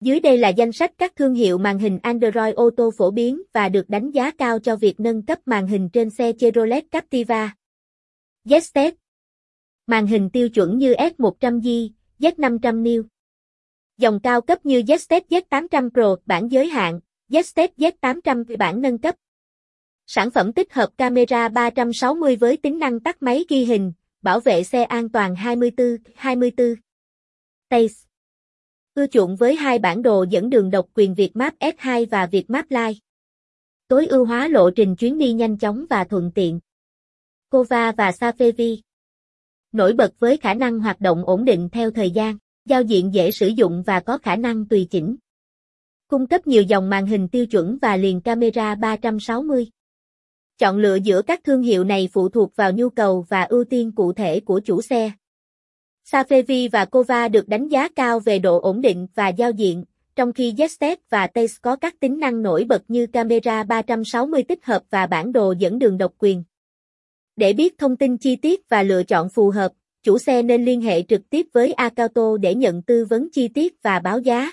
Dưới đây là danh sách các thương hiệu màn hình Android ô tô phổ biến và được đánh giá cao cho việc nâng cấp màn hình trên xe Chevrolet Captiva. Zsted Màn hình tiêu chuẩn như S100G, Z500 New. Dòng cao cấp như Zsted Z800 Pro bản giới hạn, Zsted Z800 bản nâng cấp. Sản phẩm tích hợp camera 360 với tính năng tắt máy ghi hình, bảo vệ xe an toàn 24/24. Taste Ưa chuộng với hai bản đồ dẫn đường độc quyền Vietmap S2 và Vietmap Lite. Tối ưu hóa lộ trình chuyến đi nhanh chóng và thuận tiện. Kova và Safevi Nổi bật với khả năng hoạt động ổn định theo thời gian, giao diện dễ sử dụng và có khả năng tùy chỉnh. Cung cấp nhiều dòng màn hình tiêu chuẩn và liền camera 360. Chọn lựa giữa các thương hiệu này phụ thuộc vào nhu cầu và ưu tiên cụ thể của chủ xe. Safevi và Kova được đánh giá cao về độ ổn định và giao diện, trong khi Zsted và Taste có các tính năng nổi bật như camera 360 tích hợp và bản đồ dẫn đường độc quyền. Để biết thông tin chi tiết và lựa chọn phù hợp, chủ xe nên liên hệ trực tiếp với Acauto để nhận tư vấn chi tiết và báo giá.